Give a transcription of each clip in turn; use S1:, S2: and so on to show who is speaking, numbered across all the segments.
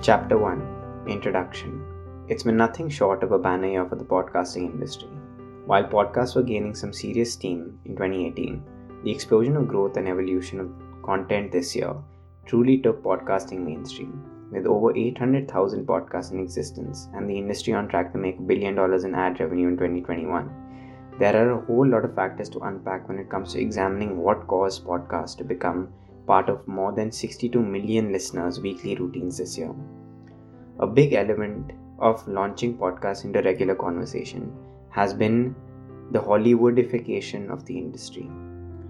S1: Chapter 1 Introduction It's been nothing short of a banner year for the podcasting industry. While podcasts were gaining some serious steam in 2018, the explosion of growth and evolution of content this year truly took podcasting mainstream. With over 800,000 podcasts in existence and the industry on track to make a billion dollars in ad revenue in 2021, there are a whole lot of factors to unpack when it comes to examining what caused podcasts to become part of more than 62 million listeners' weekly routines this year. A big element of launching podcasts into regular conversation has been the Hollywoodification of the industry.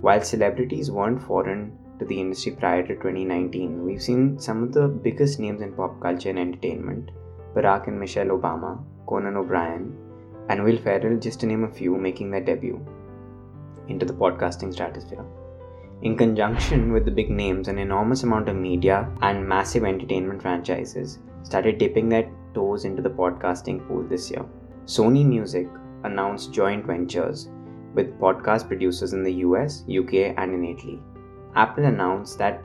S1: While celebrities weren't foreign to the industry prior to 2019, we've seen some of the biggest names in pop culture and entertainment Barack and Michelle Obama, Conan O'Brien, and Will Ferrell, just to name a few, making their debut into the podcasting stratosphere. In conjunction with the big names, an enormous amount of media and massive entertainment franchises started dipping their toes into the podcasting pool this year. Sony Music announced joint ventures with podcast producers in the US, UK, and in Italy. Apple announced that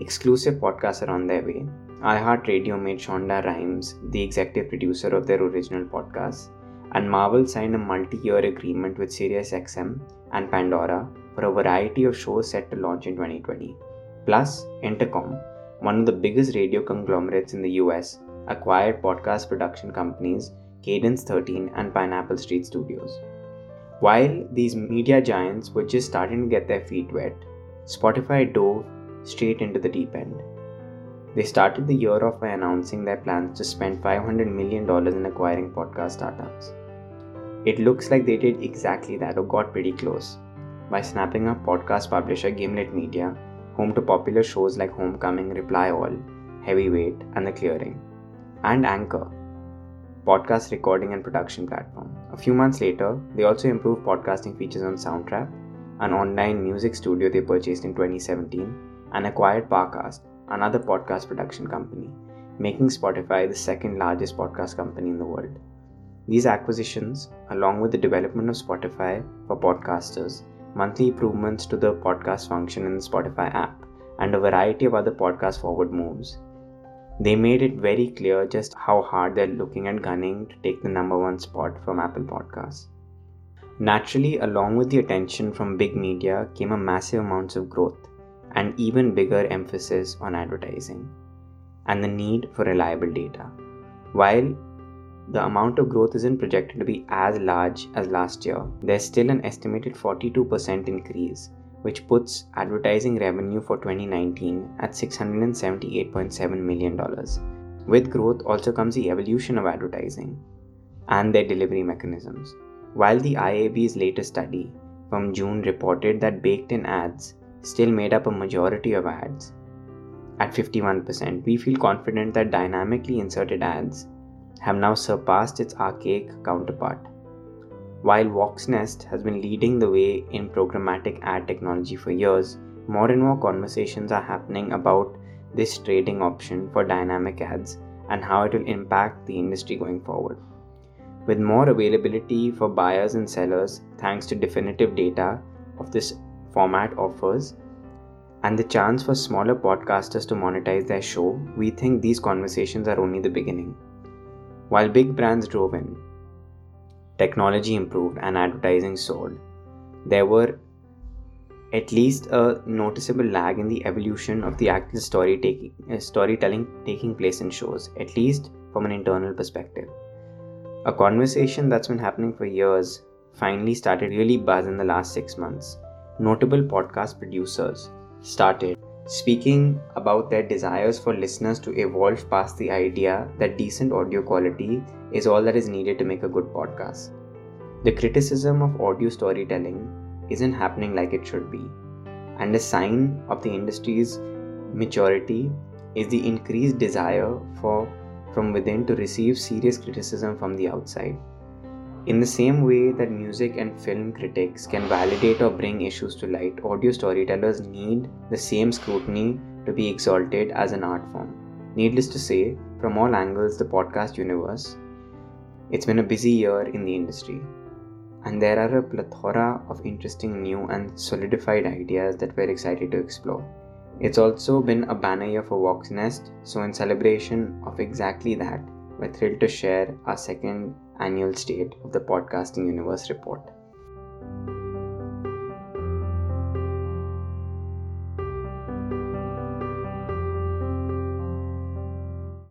S1: exclusive podcasts are on their way. iHeartRadio made Shonda Rhimes the executive producer of their original podcast, and Marvel signed a multi year agreement with SiriusXM and Pandora for a variety of shows set to launch in 2020. Plus, Entercom, one of the biggest radio conglomerates in the US, acquired podcast production companies Cadence 13 and Pineapple Street Studios. While these media giants were just starting to get their feet wet, Spotify dove straight into the deep end. They started the year off by announcing their plans to spend $500 million in acquiring podcast startups. It looks like they did exactly that or got pretty close by snapping up podcast publisher Gimlet Media, home to popular shows like Homecoming, Reply All, Heavyweight, and The Clearing, and Anchor, podcast recording and production platform. A few months later, they also improved podcasting features on Soundtrap, an online music studio they purchased in 2017, and acquired Parcast, another podcast production company, making Spotify the second largest podcast company in the world. These acquisitions, along with the development of Spotify for podcasters, monthly improvements to the podcast function in the Spotify app, and a variety of other podcast forward moves. They made it very clear just how hard they're looking at gunning to take the number one spot from Apple Podcasts. Naturally, along with the attention from big media came a massive amounts of growth and even bigger emphasis on advertising and the need for reliable data. While the amount of growth isn't projected to be as large as last year, there's still an estimated 42% increase, which puts advertising revenue for 2019 at $678.7 million. With growth also comes the evolution of advertising and their delivery mechanisms. While the IAB's latest study from June reported that baked in ads still made up a majority of ads, at 51%, we feel confident that dynamically inserted ads have now surpassed its archaic counterpart. While Voxnest has been leading the way in programmatic ad technology for years, more and more conversations are happening about this trading option for dynamic ads and how it will impact the industry going forward. With more availability for buyers and sellers thanks to definitive data of this format offers, and the chance for smaller podcasters to monetize their show, we think these conversations are only the beginning. While big brands drove in, technology improved, and advertising soared, there were at least a noticeable lag in the evolution of the actual story taking, uh, storytelling taking place in shows, at least from an internal perspective. A conversation that's been happening for years finally started really buzz in the last six months. Notable podcast producers started speaking about their desires for listeners to evolve past the idea that decent audio quality is all that is needed to make a good podcast. The criticism of audio storytelling isn't happening like it should be, and a sign of the industry's maturity is the increased desire for from within to receive serious criticism from the outside. In the same way that music and film critics can validate or bring issues to light, audio storytellers need the same scrutiny to be exalted as an art form. Needless to say, from all angles, the podcast universe, it's been a busy year in the industry. And there are a plethora of interesting new and solidified ideas that we're excited to explore. It's also been a banner year for Voxnest, so in celebration of exactly that, we're thrilled to share our second annual State of the Podcasting Universe report.